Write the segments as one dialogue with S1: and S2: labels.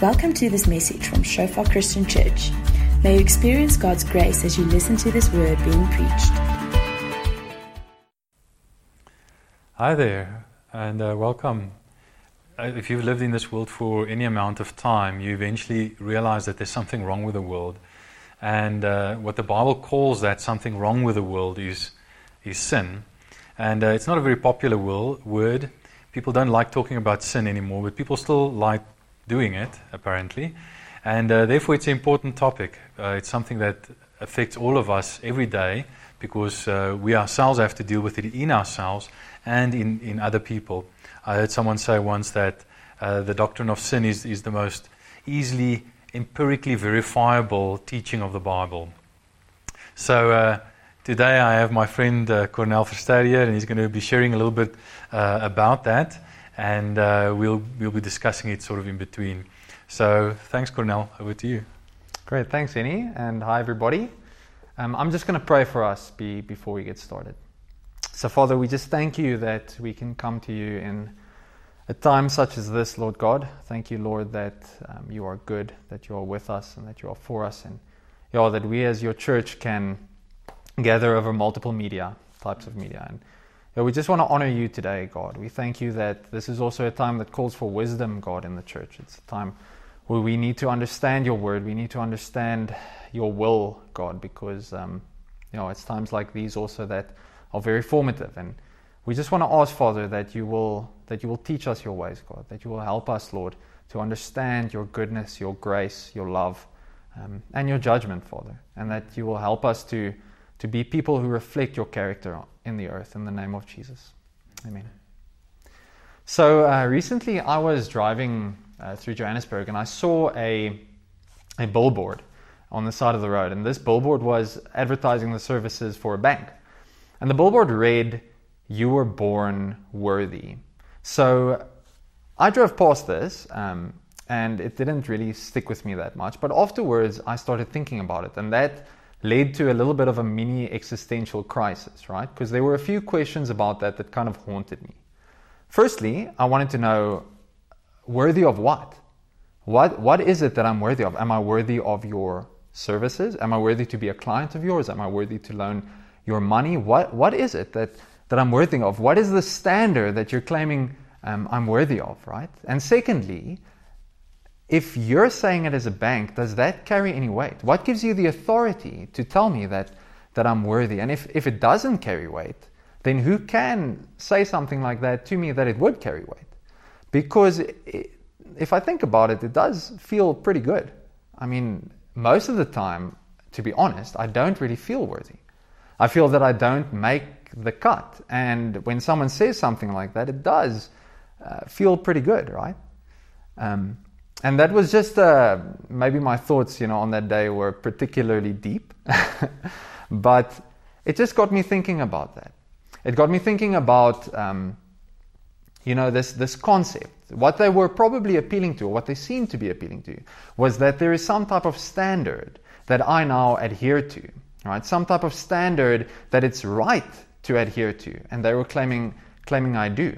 S1: Welcome to this message from Shofar Christian Church. May you experience God's grace as you listen to this word being preached.
S2: Hi there, and uh, welcome. Uh, if you've lived in this world for any amount of time, you eventually realize that there's something wrong with the world. And uh, what the Bible calls that something wrong with the world is, is sin. And uh, it's not a very popular word. People don't like talking about sin anymore, but people still like doing it, apparently. And uh, therefore, it's an important topic. Uh, it's something that affects all of us every day because uh, we ourselves have to deal with it in ourselves and in, in other people. I heard someone say once that uh, the doctrine of sin is, is the most easily empirically verifiable teaching of the Bible. So uh, today I have my friend uh, Cornel Verster here, and he's going to be sharing a little bit uh, about that, and uh, we'll, we'll be discussing it sort of in between. So thanks, Cornel. Over to you.
S3: Great, thanks, Annie, and hi, everybody. Um, I'm just going to pray for us be, before we get started. So, Father, we just thank you that we can come to you in a time such as this, Lord God. Thank you, Lord, that um, you are good, that you are with us, and that you are for us, and know, that we as your church can gather over multiple media, types of media. And we just want to honor you today, God. We thank you that this is also a time that calls for wisdom, God, in the church. It's a time where we need to understand your word, we need to understand your will, God, because um, you know it's times like these also that are very formative. And we just want to ask, Father, that you will that you will teach us your ways, God, that you will help us, Lord, to understand your goodness, your grace, your love, um, and your judgment, Father, and that you will help us to to be people who reflect your character in the earth. In the name of Jesus, Amen. So uh, recently, I was driving uh, through Johannesburg, and I saw a a billboard on the side of the road, and this billboard was advertising the services for a bank. And the billboard read, You were born worthy. So I drove past this, um, and it didn't really stick with me that much. But afterwards, I started thinking about it, and that led to a little bit of a mini existential crisis, right? Because there were a few questions about that that kind of haunted me. Firstly, I wanted to know worthy of what? What, what is it that I'm worthy of? Am I worthy of your services? Am I worthy to be a client of yours? Am I worthy to loan your money? What, what is it that, that I'm worthy of? What is the standard that you're claiming um, I'm worthy of, right? And secondly, if you're saying it as a bank, does that carry any weight? What gives you the authority to tell me that, that I'm worthy? And if, if it doesn't carry weight, then who can say something like that to me that it would carry weight? Because it, if I think about it, it does feel pretty good. I mean, most of the time, to be honest, I don't really feel worthy. I feel that I don't make the cut. And when someone says something like that, it does uh, feel pretty good, right? Um, and that was just uh, maybe my thoughts, you know, on that day were particularly deep. but it just got me thinking about that. It got me thinking about, um, you know, this, this concept. What they were probably appealing to, or what they seemed to be appealing to, was that there is some type of standard that I now adhere to right? Some type of standard that it's right to adhere to, and they were claiming claiming I do.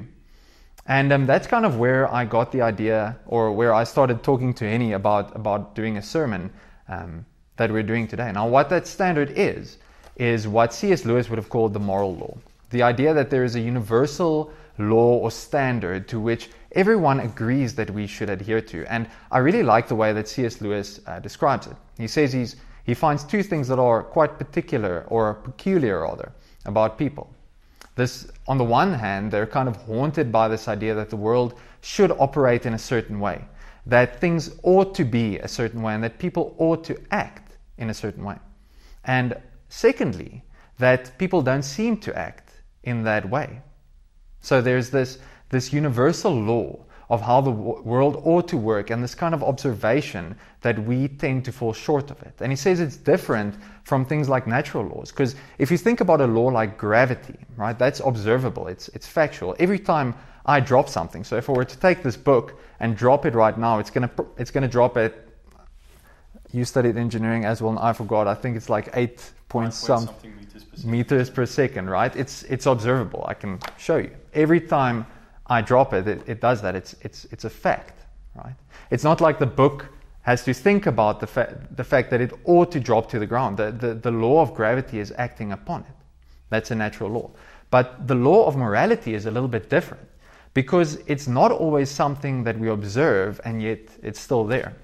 S3: And um, that's kind of where I got the idea, or where I started talking to Annie about about doing a sermon um, that we're doing today. Now, what that standard is is what C.S. Lewis would have called the moral law. The idea that there is a universal law or standard to which everyone agrees that we should adhere to. And I really like the way that C.S. Lewis uh, describes it. He says he's he finds two things that are quite particular or peculiar rather about people. This, on the one hand, they're kind of haunted by this idea that the world should operate in a certain way, that things ought to be a certain way, and that people ought to act in a certain way. And secondly, that people don't seem to act in that way. So there's this, this universal law of how the world ought to work and this kind of observation that we tend to fall short of it. And he says it's different from things like natural laws because if you think about a law like gravity, right, that's observable, it's, it's factual. Every time I drop something, so if I were to take this book and drop it right now, it's going to it's going to drop it. You studied engineering as well, and I forgot. I think it's like eight point some meters per, meters per second, right? It's it's observable. I can show you every time I drop it, it, it does that. It's, it's, it's a fact. right? It's not like the book has to think about the, fa- the fact that it ought to drop to the ground. The, the, the law of gravity is acting upon it. That's a natural law. But the law of morality is a little bit different because it's not always something that we observe and yet it's still there.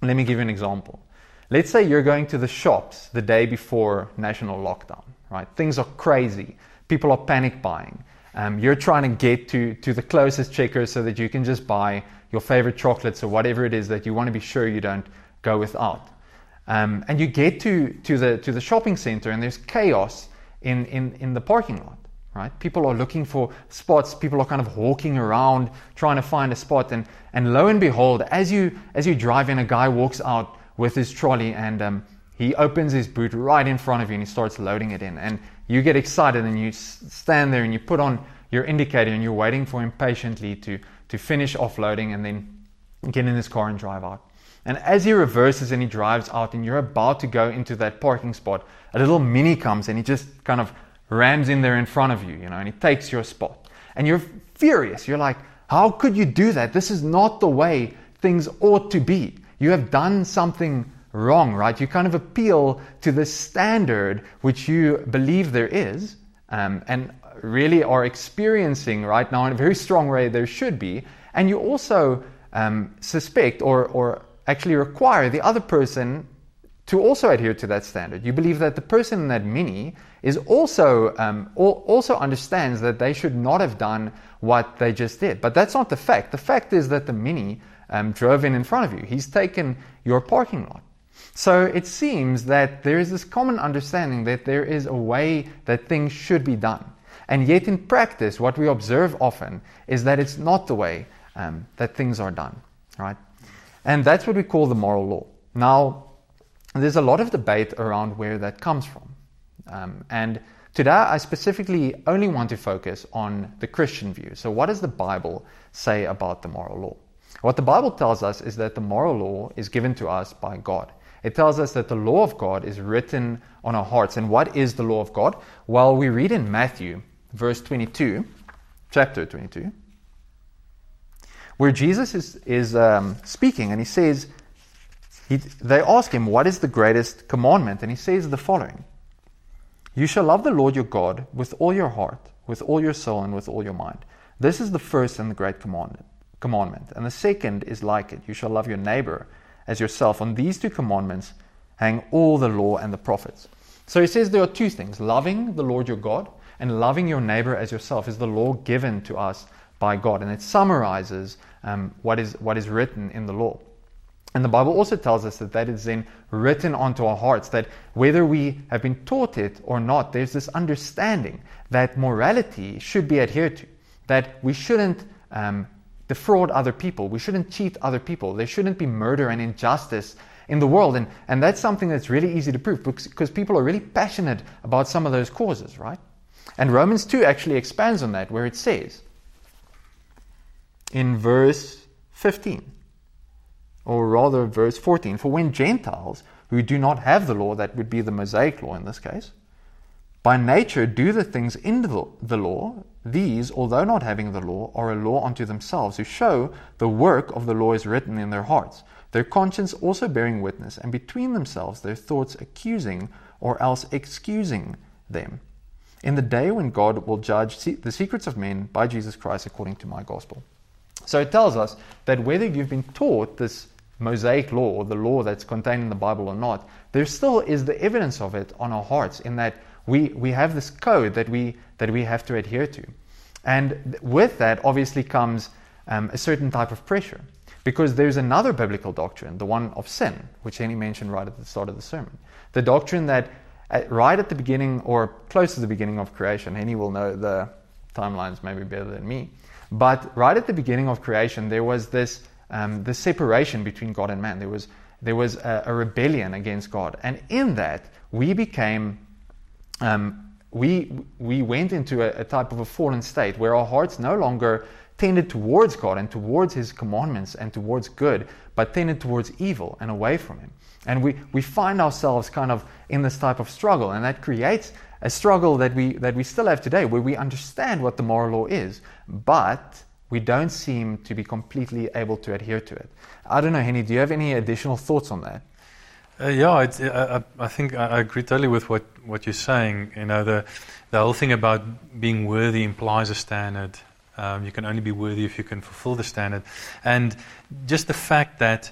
S3: Let me give you an example. Let's say you're going to the shops the day before national lockdown, right? Things are crazy. People are panic buying. Um, you're trying to get to, to the closest checker so that you can just buy your favorite chocolates or whatever it is that you want to be sure you don't go without. Um, and you get to, to, the, to the shopping center and there's chaos in, in, in the parking lot, right? People are looking for spots. People are kind of hawking around trying to find a spot. And, and lo and behold, as you, as you drive in, a guy walks out with his trolley and um, he opens his boot right in front of you and he starts loading it in. And you get excited and you stand there and you put on your indicator and you're waiting for him patiently to, to finish offloading and then get in his car and drive out. And as he reverses and he drives out and you're about to go into that parking spot, a little mini comes and he just kind of rams in there in front of you, you know, and he takes your spot. And you're furious. You're like, how could you do that? This is not the way things ought to be. You have done something wrong, right? You kind of appeal to the standard which you believe there is, um, and really are experiencing right now in a very strong way there should be, and you also um, suspect or, or actually require the other person to also adhere to that standard. You believe that the person in that mini is also um, also understands that they should not have done what they just did. But that's not the fact. The fact is that the mini um, drove in in front of you. He's taken your parking lot. So it seems that there is this common understanding that there is a way that things should be done. And yet, in practice, what we observe often is that it's not the way um, that things are done, right? And that's what we call the moral law. Now, there's a lot of debate around where that comes from. Um, and today, I specifically only want to focus on the Christian view. So, what does the Bible say about the moral law? What the Bible tells us is that the moral law is given to us by God. It tells us that the law of God is written on our hearts. And what is the law of God? Well, we read in Matthew verse 22, chapter 22, where Jesus is, is um, speaking and he says, he, they ask him, What is the greatest commandment? And he says the following You shall love the Lord your God with all your heart, with all your soul, and with all your mind. This is the first and the great commandment. commandment. And the second is like it You shall love your neighbor as yourself. On these two commandments hang all the law and the prophets. So he says there are two things loving the Lord your God and loving your neighbor as yourself is the law given to us by God. And it summarizes um, what, is, what is written in the law. And the Bible also tells us that that is then written onto our hearts, that whether we have been taught it or not, there's this understanding that morality should be adhered to, that we shouldn't um, defraud other people, we shouldn't cheat other people, there shouldn't be murder and injustice in the world. And, and that's something that's really easy to prove because people are really passionate about some of those causes, right? And Romans 2 actually expands on that, where it says in verse 15, or rather verse 14, for when Gentiles who do not have the law, that would be the Mosaic law in this case, by nature do the things in the law, these, although not having the law, are a law unto themselves, who show the work of the law is written in their hearts, their conscience also bearing witness, and between themselves their thoughts accusing or else excusing them in the day when God will judge the secrets of men by Jesus Christ according to my gospel. So it tells us that whether you've been taught this Mosaic law or the law that's contained in the Bible or not, there still is the evidence of it on our hearts in that we, we have this code that we, that we have to adhere to. And with that, obviously, comes um, a certain type of pressure. Because there's another biblical doctrine, the one of sin, which Henny mentioned right at the start of the sermon. The doctrine that at, right at the beginning or close to the beginning of creation, Henny will know the timelines maybe better than me. But right at the beginning of creation, there was this, um, this separation between God and man. There was, there was a, a rebellion against God. And in that, we became, um, we, we went into a, a type of a fallen state where our hearts no longer tended towards God and towards His commandments and towards good, but tended towards evil and away from Him. And we, we find ourselves kind of in this type of struggle, and that creates a struggle that we, that we still have today, where we understand what the moral law is, but we don't seem to be completely able to adhere to it. I don't know, Henny, do you have any additional thoughts on that?
S2: Uh, yeah, uh, I, I, think I agree totally with what, what you're saying. You know, the, the whole thing about being worthy implies a standard. Um, you can only be worthy if you can fulfill the standard. And just the fact that,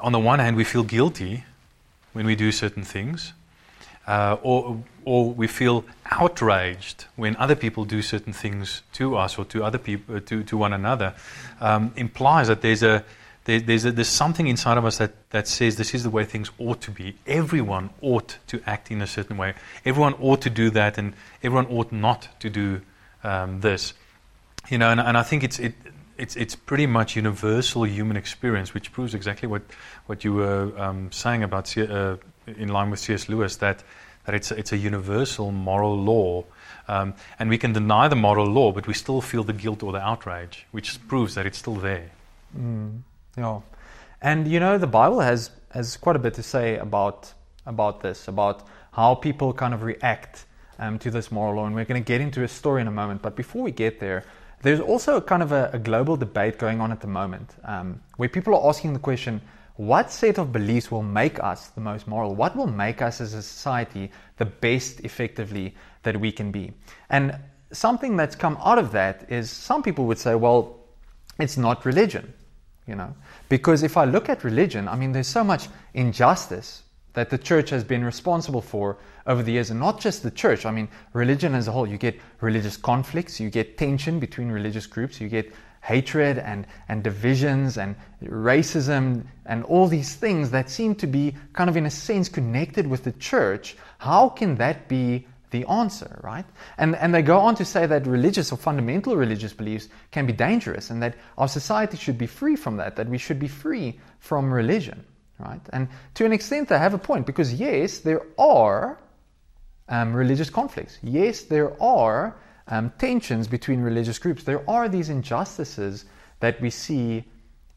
S2: on the one hand, we feel guilty when we do certain things, uh, or, or we feel outraged when other people do certain things to us or to other people, uh, to, to one another, um, implies that there's a there, there's, a, there's something inside of us that, that says this is the way things ought to be. Everyone ought to act in a certain way. Everyone ought to do that, and everyone ought not to do um, this. You know, and, and I think it's, it, it's, it's pretty much universal human experience, which proves exactly what, what you were um, saying about C- uh, in line with C.S. Lewis that, that it's, a, it's a universal moral law. Um, and we can deny the moral law, but we still feel the guilt or the outrage, which proves that it's still there.
S3: Mm, yeah. And you know, the Bible has, has quite a bit to say about, about this, about how people kind of react um, to this moral law. And we're going to get into a story in a moment. But before we get there, there's also kind of a, a global debate going on at the moment um, where people are asking the question what set of beliefs will make us the most moral? What will make us as a society the best effectively that we can be? And something that's come out of that is some people would say, well, it's not religion, you know. Because if I look at religion, I mean, there's so much injustice that the church has been responsible for over the years, and not just the church. I mean, religion as a whole. You get religious conflicts, you get tension between religious groups, you get hatred and, and divisions and racism and all these things that seem to be kind of, in a sense, connected with the church. How can that be the answer, right? And, and they go on to say that religious or fundamental religious beliefs can be dangerous and that our society should be free from that, that we should be free from religion, right? And to an extent, they have a point because, yes, there are um, religious conflicts. Yes, there are um, tensions between religious groups. There are these injustices that we see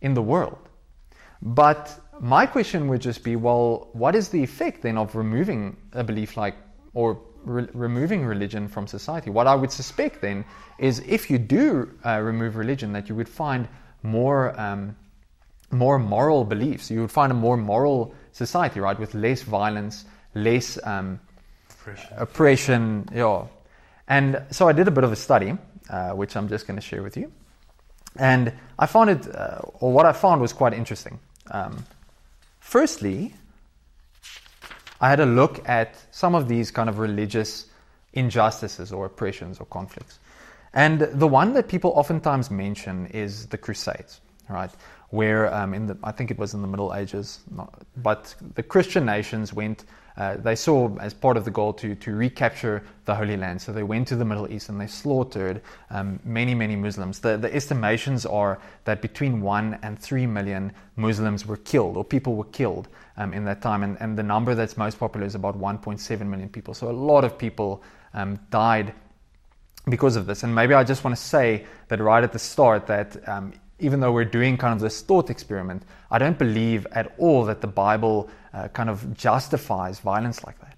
S3: in the world. But my question would just be well, what is the effect then of removing a belief like, or re- removing religion from society? What I would suspect then is if you do uh, remove religion, that you would find more. Um, more moral beliefs. You would find a more moral society, right, with less violence, less um, oppression. oppression. Yeah, and so I did a bit of a study, uh, which I'm just going to share with you. And I found it, uh, or what I found was quite interesting. Um, firstly, I had a look at some of these kind of religious injustices or oppressions or conflicts. And the one that people oftentimes mention is the Crusades, right? Where um, in the, I think it was in the Middle Ages, not, but the Christian nations went uh, they saw as part of the goal to, to recapture the Holy Land. So they went to the Middle East and they slaughtered um, many, many Muslims. The, the estimations are that between one and three million Muslims were killed, or people were killed um, in that time. And, and the number that's most popular is about 1.7 million people. So a lot of people um, died because of this. And maybe I just want to say that right at the start that um, even though we're doing kind of this thought experiment, I don't believe at all that the Bible uh, kind of justifies violence like that.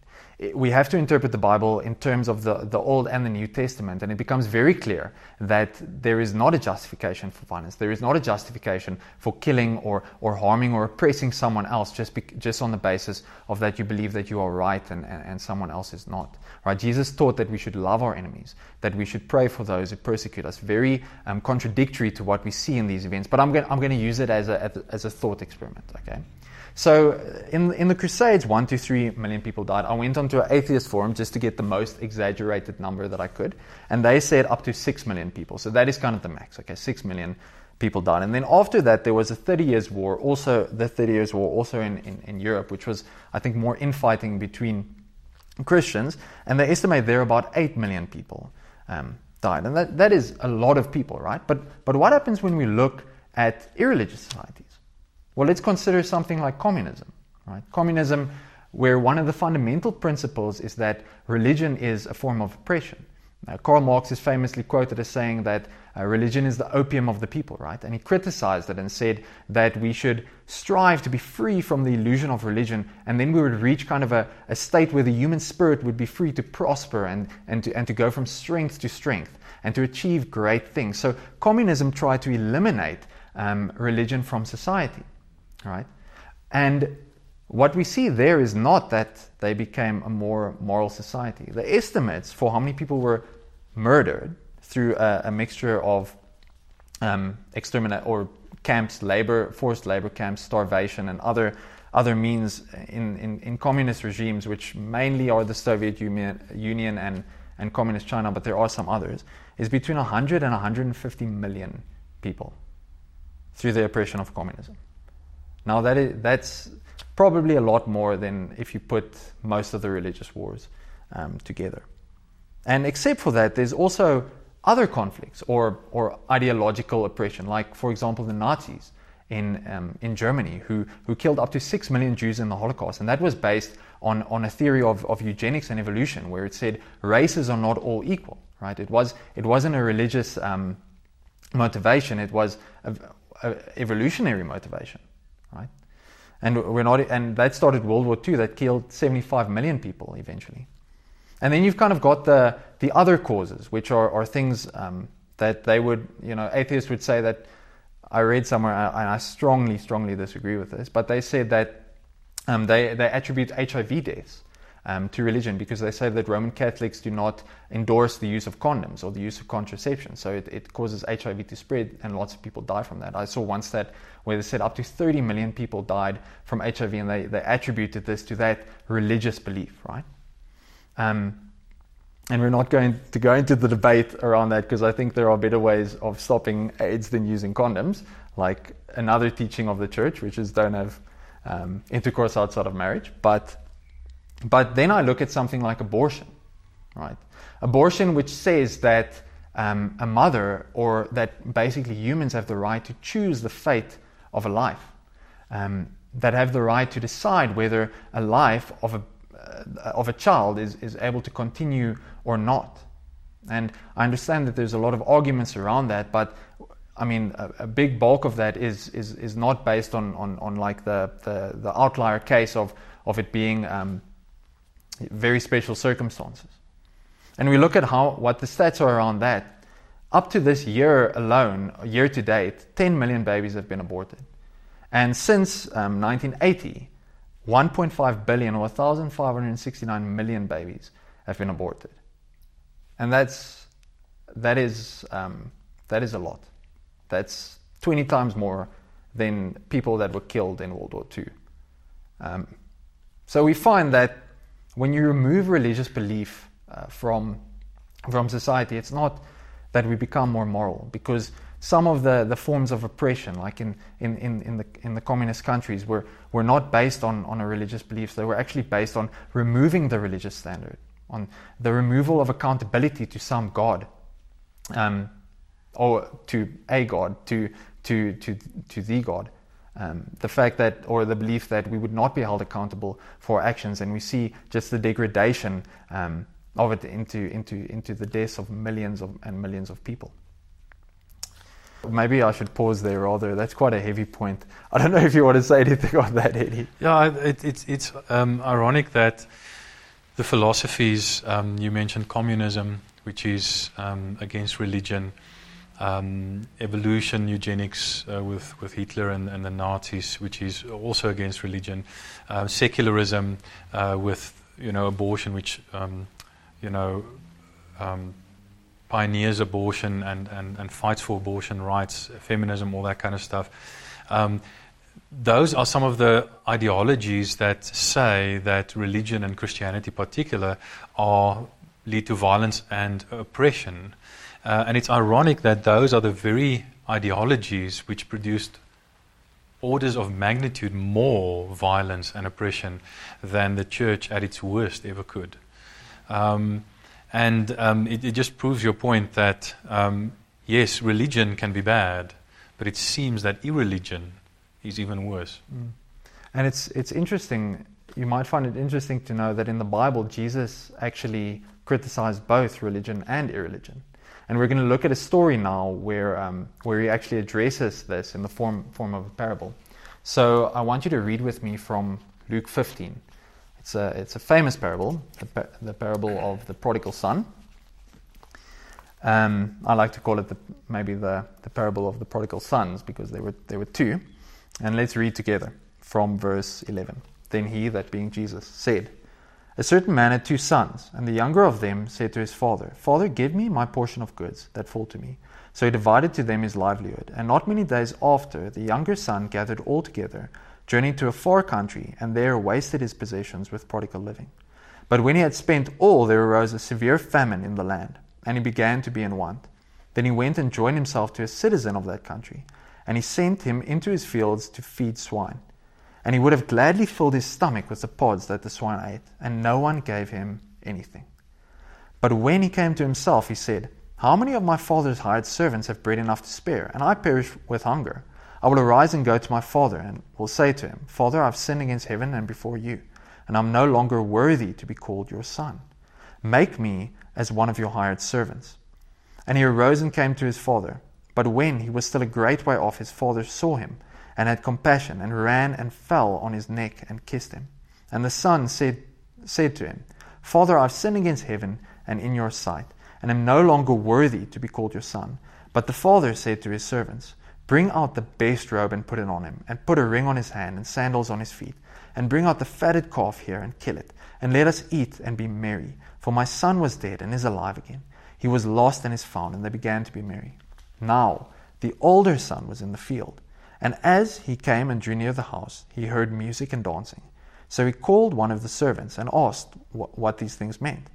S3: we have to interpret the Bible in terms of the, the Old and the New Testament, and it becomes very clear that there is not a justification for violence. There is not a justification for killing or, or harming or oppressing someone else just, be, just on the basis of that you believe that you are right and, and, and someone else is not. Right? Jesus taught that we should love our enemies, that we should pray for those who persecute us. Very um, contradictory to what we see in these events, but I'm going, I'm going to use it as a, as a thought experiment. Okay. So in, in the Crusades, one to three million people died. I went onto an atheist forum just to get the most exaggerated number that I could, and they said up to six million people. So that is kind of the max. Okay, six million people died. And then after that, there was a 30 years war, also the 30 years war, also in, in, in Europe, which was, I think, more infighting between Christians, and they estimate there about 8 million people um, died. And that, that is a lot of people, right? But, but what happens when we look at irreligious societies? Well, let's consider something like communism. Right? Communism, where one of the fundamental principles is that religion is a form of oppression. Now, Karl Marx is famously quoted as saying that uh, religion is the opium of the people, right? And he criticized it and said that we should strive to be free from the illusion of religion, and then we would reach kind of a, a state where the human spirit would be free to prosper and, and, to, and to go from strength to strength. and to achieve great things. So communism tried to eliminate um, religion from society, right? And what we see there is not that they became a more moral society. The estimates for how many people were murdered through a, a mixture of um, exterminate or camps, labor, forced labor camps, starvation, and other other means in, in, in, communist regimes, which mainly are the Soviet Union, Union and, and Communist China, but there are some others, is between 100 and 150 million people through the oppression of communism. Now, that is, that's probably a lot more than if you put most of the religious wars um, together. And except for that, there's also other conflicts or, or ideological oppression, like, for example, the Nazis in, um, in Germany who, who killed up to 6 million Jews in the Holocaust. And that was based on, on a theory of, of eugenics and evolution, where it said races are not all equal, right? It, was, it wasn't a religious um, motivation, it was an evolutionary motivation, right? And, we're not, and that started World War II, that killed 75 million people eventually. And then you've kind of got the, the other causes, which are, are things um, that they would, you know, atheists would say that I read somewhere, and I strongly, strongly disagree with this, but they said that um, they, they attribute HIV deaths um, to religion because they say that Roman Catholics do not endorse the use of condoms or the use of contraception. So it, it causes HIV to spread, and lots of people die from that. I saw one stat where they said up to 30 million people died from HIV, and they, they attributed this to that religious belief, right? Um, and we're not going to go into the debate around that because I think there are better ways of stopping AIDS than using condoms, like another teaching of the church, which is don't have um, intercourse outside of marriage. But, but then I look at something like abortion, right? Abortion, which says that um, a mother or that basically humans have the right to choose the fate of a life, um, that have the right to decide whether a life of a of a child is, is able to continue or not. And I understand that there's a lot of arguments around that, but I mean, a, a, big bulk of that is, is, is not based on, on, on like the, the, the outlier case of, of it being um, very special circumstances. And we look at how, what the stats are around that. Up to this year alone, year to date, 10 million babies have been aborted. And since um, 1980, 1.5 billion or 1,569 million babies have been aborted. And that's, that, is, um, that is a lot. That's 20 times more than people that were killed in World War II. Um, so we find that when you remove religious belief uh, from, from society, it's not that we become more moral because some of the, the forms of oppression, like in, in, in, in, the, in the communist countries, were, were not based on, on a religious belief. They were actually based on removing the religious standard, on the removal of accountability to some God, um, or to a God, to, to, to, to the God. Um, the fact that, or the belief that we would not be held accountable for actions, and we see just the degradation um, of it into, into, into the deaths of millions of, and millions of people. Maybe I should pause there rather. That's quite a heavy point. I don't know if you want to say anything on that, Eddie.
S2: Yeah, it, it, it's um, ironic that the philosophies, um, you mentioned communism, which is um, against religion, um, evolution, eugenics uh, with, with Hitler and, and, the Nazis, which is also against religion, uh, secularism uh, with you know abortion, which um, you know um, pioneers abortion and, and, and fights for abortion rights, feminism, all that kind of stuff. Um, those are some of the ideologies that say that religion and Christianity, in particular, are lead to violence and oppression. Uh, and it's ironic that those are the very ideologies which produced orders of magnitude more violence and oppression than the church at its worst ever could. Um, and um, it, it, just proves your point that, um, yes, religion can be bad, but it seems that irreligion is even worse. Mm.
S3: And it's, it's interesting, you might find it interesting to know that in the Bible, Jesus actually criticized both religion and irreligion. And we're going to look at a story now where, um, where he actually addresses this in the form, form of a parable. So I want you to read with me from Luke 15. It's a, it's a famous parable, the, parable of the prodigal son. Um, I like to call it the, maybe the, the parable of the prodigal sons because there were, there were two. And let's read together from verse 11. Then he, that being Jesus, said, A certain man had two sons, and the younger of them said to his father, Father, give me my portion of goods that fall to me. So he divided to them his livelihood. And not many days after, the younger son gathered all together, journeyed to a far country, and there wasted his possessions with prodigal living. But when he had spent all, there arose a severe famine in the land, and he began to be in want. Then he went and joined himself to a citizen of that country, and he sent him into his fields to feed swine. And he would have gladly filled his stomach with the pods that the swine ate, and no one gave him anything. But when he came to himself, he said, How many of my father's hired servants have bread enough to spare, and I perish with hunger? I will arise and go to my father, and will say to him, Father, I have sinned against heaven and before you, and I am no longer worthy to be called your son. Make me as one of your hired servants. And he arose and came to his father. But when he was still a great way off, his father saw him and had compassion, and ran and fell on his neck and kissed him. And the son said, said to him, Father, I have sinned against heaven and in your sight, and am no longer worthy to be called your son. But the father said to his servants, Bring out the best robe and put it on him, and put a ring on his hand and sandals on his feet, and bring out the fatted calf here and kill it, and let us eat and be merry. For my son was dead and is alive again. He was lost and is found, and they began to be merry. Now the older son was in the field. And as he came and drew near the house, he heard music and dancing. So he called one of the servants and asked what these things meant.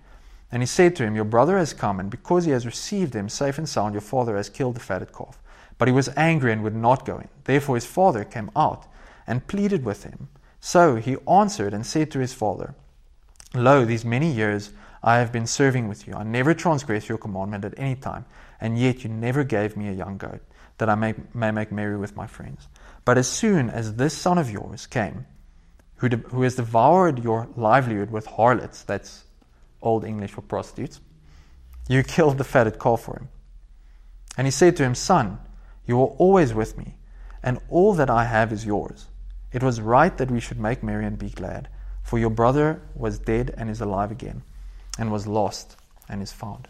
S3: And he said to him, Your brother has come, and because he has received him safe and sound, your father has killed the fatted calf. But he was angry and would not go in. Therefore his father came out and pleaded with him. So he answered and said to his father, Lo, these many years I have been serving with you. I never transgressed your commandment at any time, and yet you never gave me a young goat that I may, may make merry with my friends. But as soon as this son of yours came, who, de- who has devoured your livelihood with harlots, that's Old English for prostitutes, you killed the fatted calf for him. And he said to him, Son, you are always with me, and all that I have is yours. It was right that we should make merry and be glad, for your brother was dead and is alive again, and was lost and is found.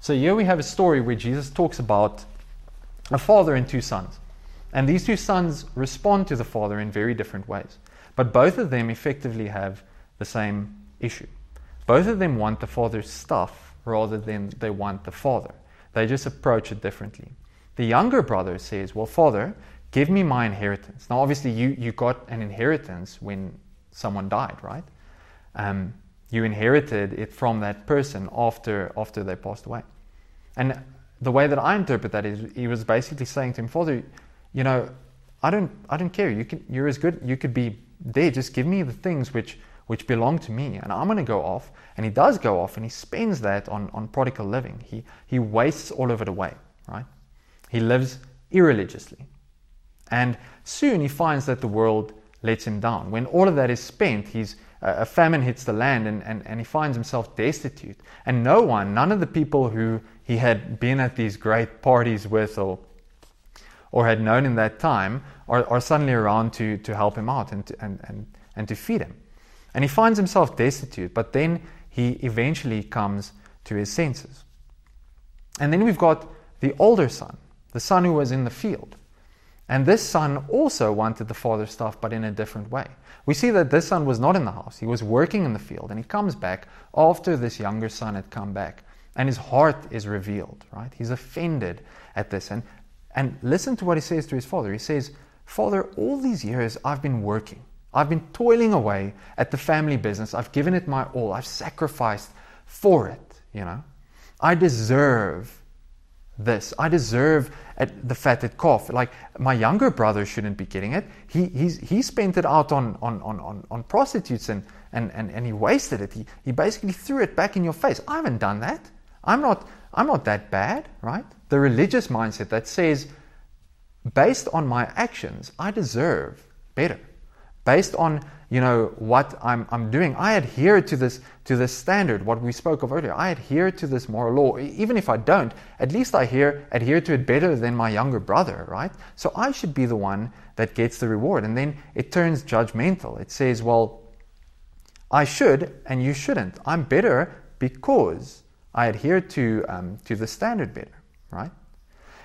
S3: So here we have a story where Jesus talks about a father and two sons. And these two sons respond to the father in very different ways. But both of them effectively have the same issue. Both of them want the father's stuff rather than they want the father. They just approach it differently. The younger brother says, Well, father, give me my inheritance. Now, obviously, you, you got an inheritance when someone died, right? Um, you inherited it from that person after, after they passed away. And the way that I interpret that is he was basically saying to him, Father, you know, I don't, I don't care. You can, you're as good. You could be there. Just give me the things which, which belong to me, and I'm going to go off. And he does go off, and he spends that on, on prodigal living. He, he wastes all of it away, right? He lives irreligiously. And soon he finds that the world lets him down. When all of that is spent, he's, uh, a famine hits the land and, and, and he finds himself destitute. And no one, none of the people who he had been at these great parties with or, or had known in that time are, are suddenly around to, to help him out and to, and, and, and to feed him. And he finds himself destitute, but then he eventually comes to his senses. And then we've got the older son, the son who was in the field. And this son also wanted the father's stuff, but in a different way. We see that this son was not in the house. He was working in the field, and he comes back after this younger son had come back and his heart is revealed, right? He's offended at this. And, and listen to what he says to his father. He says, Father, all these years I've been working. I've been toiling away at the family business. I've given it my all. I've sacrificed for it, you know. I deserve this. I deserve the fatted calf. Like my younger brother shouldn't be getting it. He, he's, he spent it out on, on, on, on, prostitutes and, and, and, and he wasted it. He, he basically threw it back in your face. I haven't done that. I'm not, I'm not that bad, right? The religious mindset that says, based on my actions, I deserve better. Based on you know what I'm, I'm doing, I adhere to this to this standard, what we spoke of earlier. I adhere to this moral law. Even if I don't, at least I adhere, adhere to it better than my younger brother, right? So I should be the one that gets the reward. And then it turns judgmental. It says, well, I should and you shouldn't. I'm better because I adhere to, um, to the standard better, right?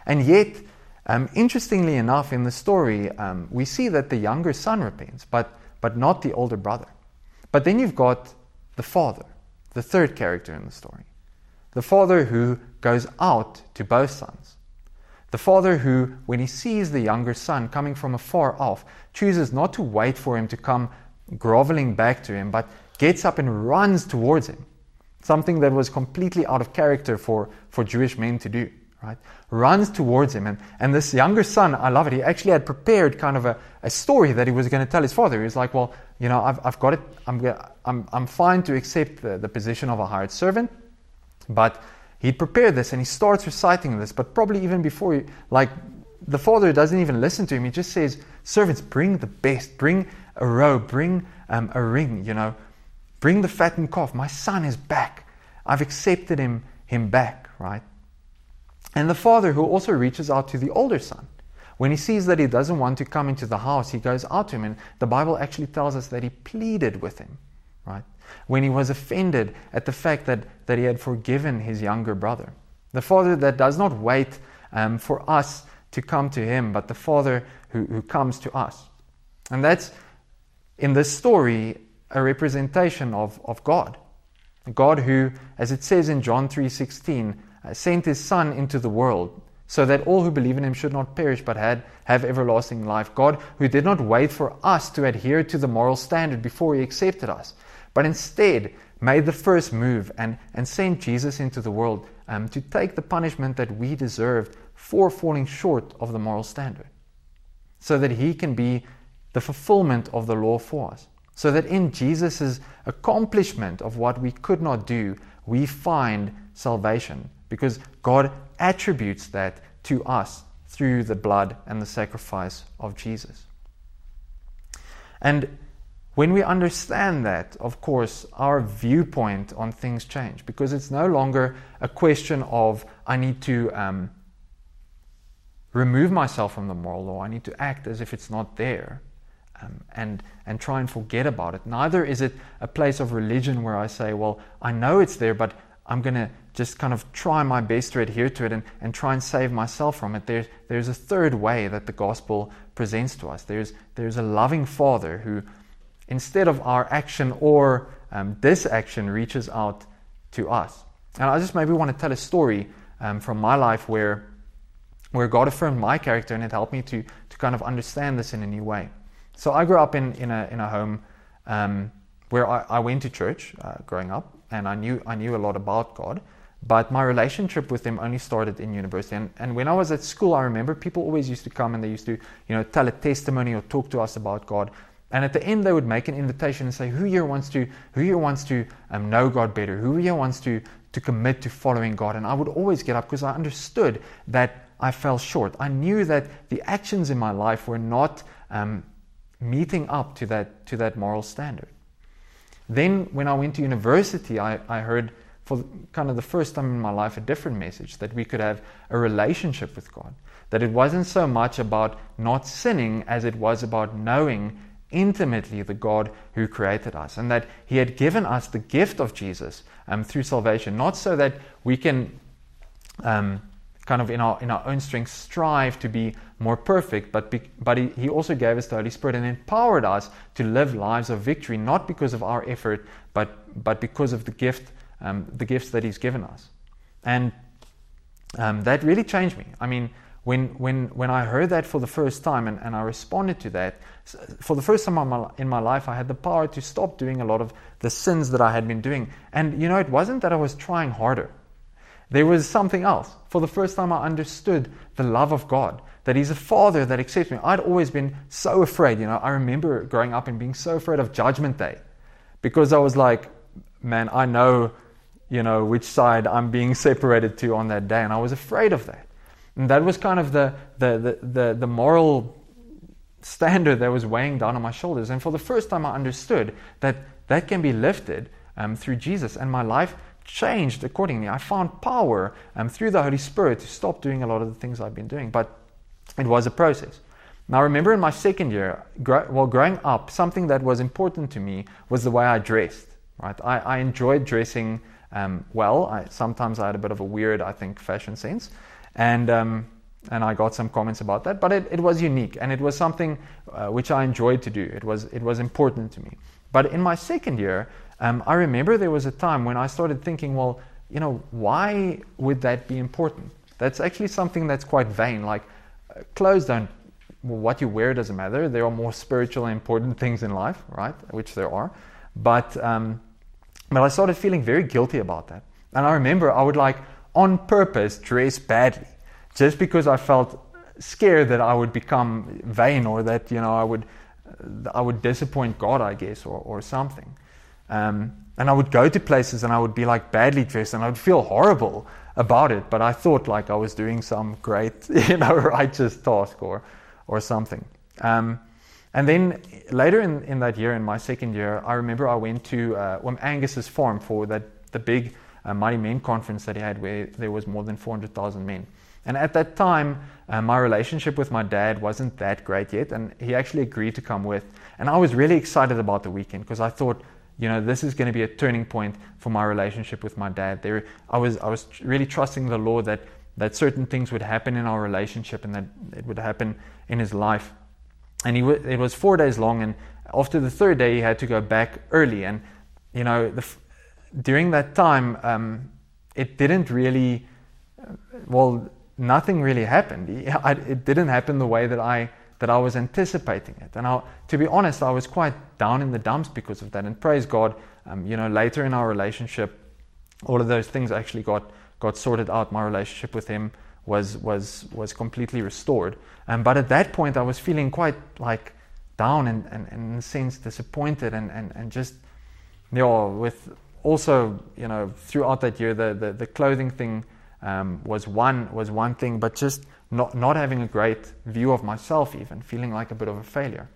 S3: And yet, um, interestingly enough, in the story, um, we see that the younger son repents, but, but not the older brother. But then you've got the father, the third character in the story. The father who goes out to both sons. The father who, when he sees the younger son coming from afar off, chooses not to wait for him to come groveling back to him, but gets up and runs towards him. Something that was completely out of character for, for Jewish men to do, right? Runs towards him. And, and this younger son, I love it, he actually had prepared kind of a, a story that he was going to tell his father. He was like, Well, you know, I've, I've got it, I'm, I'm, I'm fine to accept the, the position of a hired servant, but he prepared this and he starts reciting this, but probably even before, he, like, the father doesn't even listen to him. He just says, Servants, bring the best, bring a robe, bring um, a ring, you know, bring the fattened calf. My son is back. I've accepted him, him back, right? And the father who also reaches out to the older son. When he sees that he doesn't want to come into the house, he goes out to him. And the Bible actually tells us that he pleaded with him, right? When he was offended at the fact that, that he had forgiven his younger brother. The father that does not wait um, for us to come to him, but the father who, who comes to us. And that's in this story a representation of, of God. God who, as it says in John 3:16, uh, sent his son into the world so that all who believe in him should not perish but had, have everlasting life. God who did not wait for us to adhere to the moral standard before he accepted us, but instead made the first move and, and sent Jesus into the world um, to take the punishment that we deserved for falling short of the moral standard, so that he can be the fulfillment of the law for us. So that in Jesus' accomplishment of what we could not do, we find salvation because God attributes that to us through the blood and the sacrifice of Jesus. And when we understand that, of course, our viewpoint on things change because it's no longer a question of I need to um, remove myself from the moral law, I need to act as if it's not there um, and, and try and forget about it. Neither is it a place of religion where I say, well, I know it's there, but I'm going to just kind of try my best to adhere to it and, and try and save myself from it. There's, there's a third way that the gospel presents to us. There's, there's a loving Father who, instead of our action or um, disaction, reaches out to us. And I just maybe want to tell a story um, from my life where, where God affirmed my character and it helped me to, to kind of understand this in a new way. So I grew up in, in, a, in a home um, where I, I, went to church uh, growing up, and I knew, I knew a lot about God. But my relationship with Him only started in university. And, and when I was at school, I remember people always used to come and they used to, you know, tell a testimony or talk to us about God. And at the end, they would make an invitation and say, "Who here wants to, who here wants to um, know God better? Who here wants to to commit to following God?" And I would always get up because I understood that I fell short. I knew that the actions in my life were not um, meeting up to that, to that moral standard. Then, when I went to university, I, I heard for kind of the first time in my life a different message that we could have a relationship with God. That it wasn't so much about not sinning as it was about knowing intimately the God who created us, and that He had given us the gift of Jesus um, through salvation, not so that we can um, kind of in our in our own strength strive to be more perfect but be, but he, he also gave us the holy spirit and empowered us to live lives of victory not because of our effort but but because of the gift um, the gifts that he's given us and um, that really changed me i mean when when when i heard that for the first time and, and i responded to that for the first time in my, in my life i had the power to stop doing a lot of the sins that i had been doing and you know it wasn't that i was trying harder there was something else. For the first time, I understood the love of God, that He's a Father that accepts me. I'd always been so afraid. You know, I remember growing up and being so afraid of Judgment Day because I was like, man, I know, you know, which side I'm being separated to on that day. And I was afraid of that. And that was kind of the, the, the, the, the moral standard that was weighing down on my shoulders. And for the first time, I understood that that can be lifted um, through Jesus. And my life changed accordingly. I found power um, through the Holy Spirit to stop doing a lot of the things I've been doing. But it was a process. Now, I remember in my second year, gr- while growing up, something that was important to me was the way I dressed. Right, I, I enjoyed dressing um, well. I, sometimes I had a bit of a weird, I think, fashion sense, and um, and I got some comments about that. But it, it was unique, and it was something uh, which I enjoyed to do. It was it was important to me. But in my second year, um, I remember there was a time when I started thinking, well, you know, why would that be important? That's actually something that's quite vain. Like uh, clothes don't. What you wear doesn't matter. There are more spiritually important things in life, right? Which there are, but um, but I started feeling very guilty about that. And I remember I would like on purpose dress badly just because I felt scared that I would become vain or that you know I would I would disappoint God, I guess, or or something. Um, and I would go to places and I would be like badly dressed and I would feel horrible about it. But I thought like I was doing some great, you know, righteous task or or something. Um, and then later in, in that year, in my second year, I remember I went to uh, Angus's farm for that the big uh, Mighty Men conference that he had, where there was more than 400,000 men. And at that time, uh, my relationship with my dad wasn't that great yet, and he actually agreed to come with. And I was really excited about the weekend because I thought, you know, this is going to be a turning point for my relationship with my dad. There, I was, I was really trusting the Lord that that certain things would happen in our relationship and that it would happen in his life and he w- it was four days long. And after the third day, he had to go back early. And you know, f- during that time, um, it didn't really. Uh, well, nothing really happened. It didn't happen the way that I that I was anticipating it. And I, to be honest, I was quite down in the dumps because of that. And praise God, um, you know, later in our relationship, all of those things actually got got sorted out. My relationship with him was was was completely restored. Um, but at that point, I was feeling quite like down and, and, and in a sense disappointed and, and, and just you know with also you know throughout that year the, the, the clothing thing um, was one was one thing, but just not not having a great view of myself, even feeling like a bit of a failure.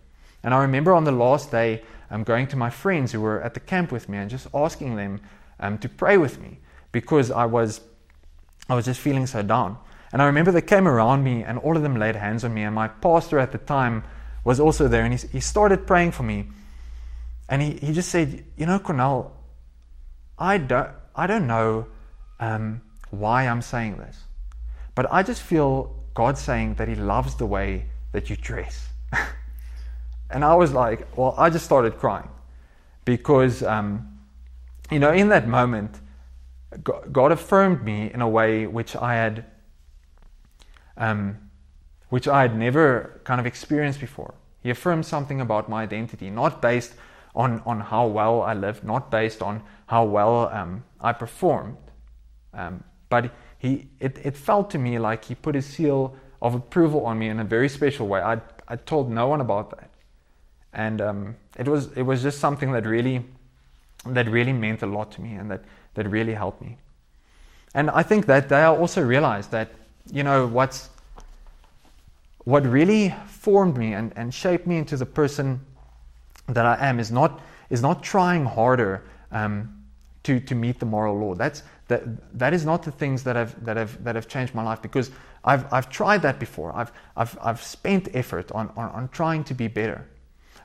S3: And I remember on the last day, I'm um, going to my friends who were at the camp with me and just asking them um, to pray with me because I was I was just feeling so down. And I remember they came around me and all of them laid hands on me. And my pastor at the time was also there and he, he started praying for me. And he, he just said, You know, Cornel, I don't, I don't know um, why I'm saying this, but I just feel God saying that He loves the way that you dress. and I was like, Well, I just started crying because, um, you know, in that moment, God affirmed me in a way which I had um, which I had never kind of experienced before. He affirmed something about my identity, not based on, on how well I lived, not based on how well um, I performed, um, but he, it, it felt to me like he put his seal of approval on me in a very special way. I, I told no one about that. And um, it, was, it was just something that really, that really meant a lot to me and that, that really helped me. And I think that day I also realized that you know, what's what really formed me and, and shaped me into the person that I am is not is not trying harder um, to to meet the moral law. That's that that is not the things that have that have that have changed my life because I've I've tried that before. I've I've I've spent effort on, on, on trying to be better.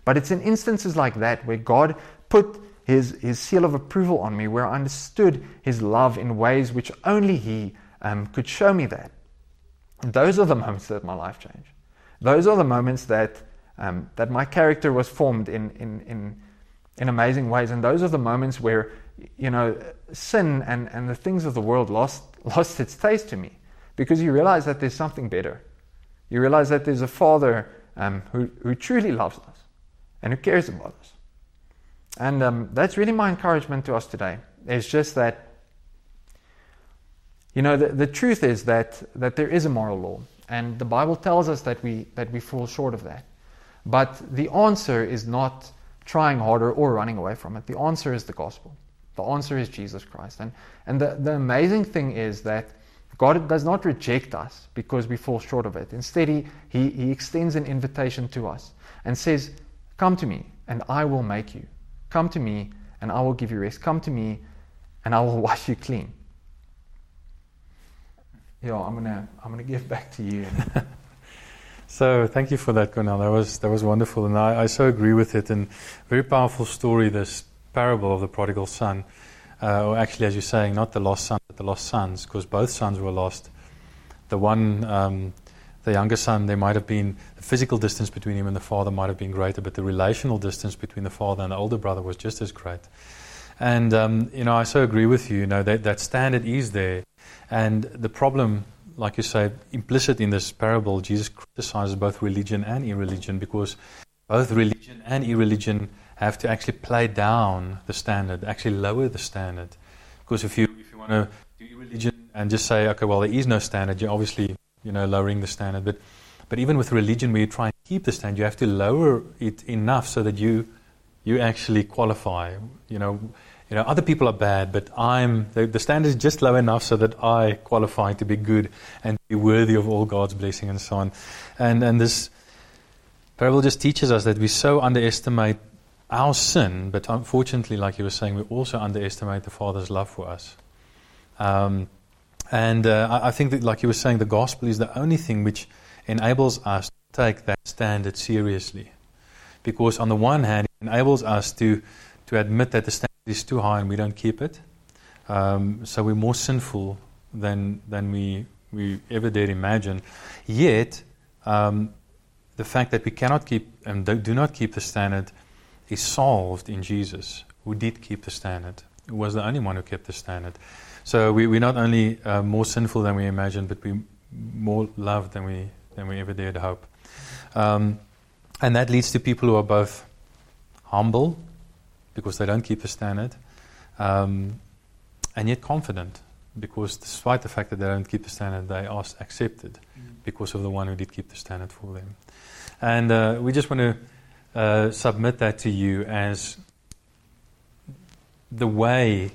S3: But it's in instances like that where God put his, his seal of approval on me, where I understood his love in ways which only he um, could show me that. Those are the moments that my life changed. Those are the moments that, um, that my character was formed in, in, in, in amazing ways. And those are the moments where, you know, sin and, and the things of the world lost, lost its taste to me because you realize that there's something better. You realize that there's a Father um, who, who truly loves us and who cares about us. And um, that's really my encouragement to us today. It's just that you know, the, the truth is that, that there is a moral law, and the Bible tells us that we, that we fall short of that. But the answer is not trying harder or running away from it. The answer is the gospel. The answer is Jesus Christ. And, and the, the amazing thing is that God does not reject us because we fall short of it. Instead, he, he, he extends an invitation to us and says, Come to me, and I will make you. Come to me, and I will give you rest. Come to me, and I will wash you clean yeah, I'm gonna I'm gonna give back to you.
S2: so thank you for that, Cornel. That was that was wonderful, and I, I so agree with it. And very powerful story. This parable of the prodigal son. uh, or actually, as you're saying, not the lost son, but the lost sons, because both sons were lost. The one, um, the younger son, there might have been the physical distance between him and the father might have been greater, but the relational distance between the father and the older brother was just as great. And um, you know, I so agree with you. You know that that standard is there, and the problem, like you say, implicit in this parable, Jesus criticizes both religion and irreligion because both religion and irreligion have to actually play down the standard, actually lower the standard. Because if you if you want to do irreligion and just say, okay, well, there is no standard, you're obviously you know lowering the standard. But but even with religion, where you try and keep the standard, you have to lower it enough so that you you actually qualify. You know, you know, other people are bad, but I'm the, the standard is just low enough so that I qualify to be good and be worthy of all God's blessing and so on. And and this parable just teaches us that we so underestimate our sin, but unfortunately, like you were saying, we also underestimate the Father's love for us. Um, and uh, I, I, think that, like you were saying, the gospel is the only thing which enables us to take that standard seriously. Because on the one hand, it enables us to, to admit that the standard is too high and we don't keep it. Um, so we're more sinful than, than we, we ever did imagine. Yet, um, the fact that we cannot keep and do not keep the standard is solved in Jesus, who did keep the standard, who was the only one who kept the standard. So we, we're not only uh, more sinful than we imagined, but we're more loved than we, than we ever dared hope. Um, and that leads to people who are both humble, because they don't keep the standard, um, and yet confident, because despite the fact that they don't keep the standard, they are accepted mm. because of the one who did keep the standard for them. And uh, we just want to uh, submit that to you as the way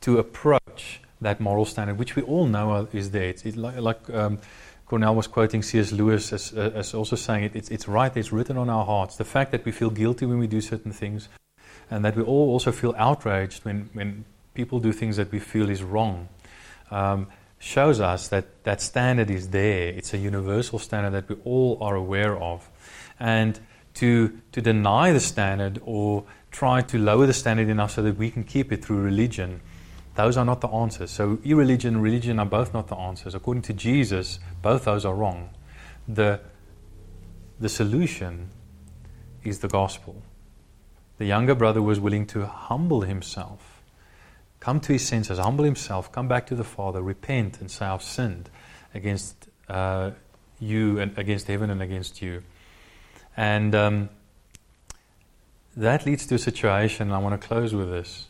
S2: to approach that moral standard, which we all know is there. It's, like, like um, Cornell was quoting C.S. Lewis as, uh, as also saying it, it's, it's right, it's written on our hearts. The fact that we feel guilty when we do certain things, and that we all also feel outraged when, when people do things that we feel is wrong, um, shows us that that standard is there. It's a universal standard that we all are aware of. And to, to deny the standard or try to lower the standard enough so that we can keep it through religion, those are not the answers. So, irreligion and religion are both not the answers. According to Jesus, both those are wrong. The, the solution is the gospel. The younger brother was willing to humble himself, come to his senses, humble himself, come back to the Father, repent, and say, I've sinned against uh, you and against heaven and against you. And um, that leads to a situation, I want to close with this.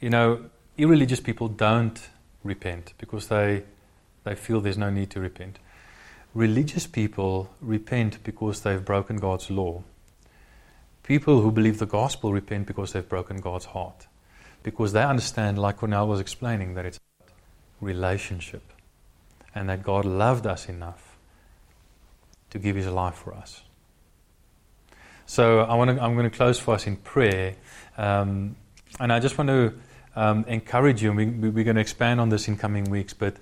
S2: You know, irreligious people don't repent because they, they feel there's no need to repent. Religious people repent because they've broken God's law. People who believe the gospel repent because they've broken God's heart. Because they understand, like Cornell was explaining, that it's relationship and that God loved us enough to give his life for us. So I want to, I'm going to close for us in prayer. Um, and I just want to um, encourage you, and we, we're going to expand on this in coming weeks, but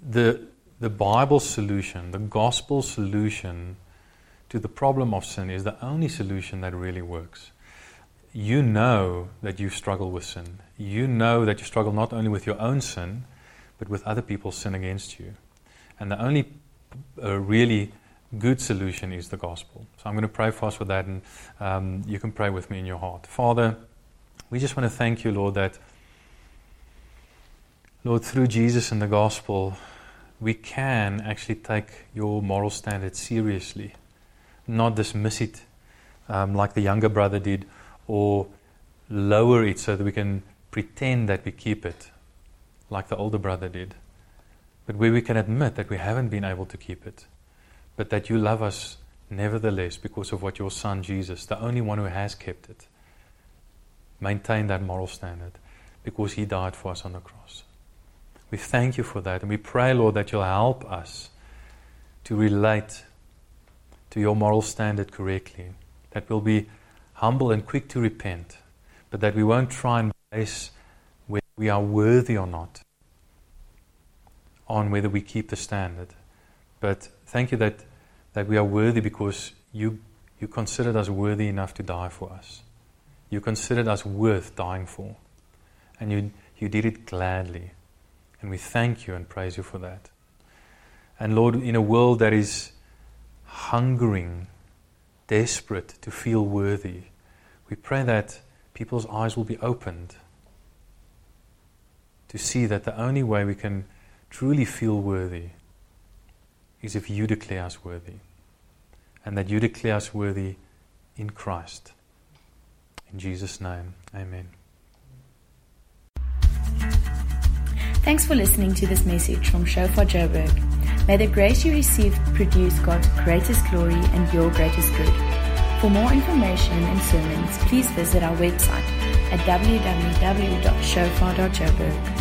S2: the, the Bible solution, the gospel solution to the problem of sin is the only solution that really works. You know that you struggle with sin. You know that you struggle not only with your own sin, but with other people's sin against you. And the only a really good solution is the gospel. So I'm going to pray for us for that, and um, you can pray with me in your heart. Father, we just want to thank you, Lord, that, Lord, through Jesus and the gospel, we can actually take your moral standards seriously, not dismiss it um, like the younger brother did, or lower it so that we can pretend that we keep it like the older brother did but where we can admit that we haven't been able to keep it, but that you love us nevertheless because of what your Son Jesus, the only one who has kept it, maintained that moral standard because he died for us on the cross. We thank you for that, and we pray, Lord, that you'll help us to relate to your moral standard correctly, that we'll be humble and quick to repent, but that we won't try and base whether we are worthy or not on whether we keep the standard. But thank you that, that we are worthy because you, you considered us worthy enough to die for us. You considered us worth dying for. And you, you did it gladly. And we thank you and praise you for that. And Lord, in a world that is hungering, desperate to feel worthy, we pray that people's eyes will be opened to see that the only way we can truly feel worthy is if you declare us worthy. And that you declare us worthy in Christ. In Jesus' name, amen.
S1: Thanks for listening to this message from Shofar Joburg. May the grace you receive produce God's greatest glory and your greatest good. For more information and sermons, please visit our website at www.shofar.joburg.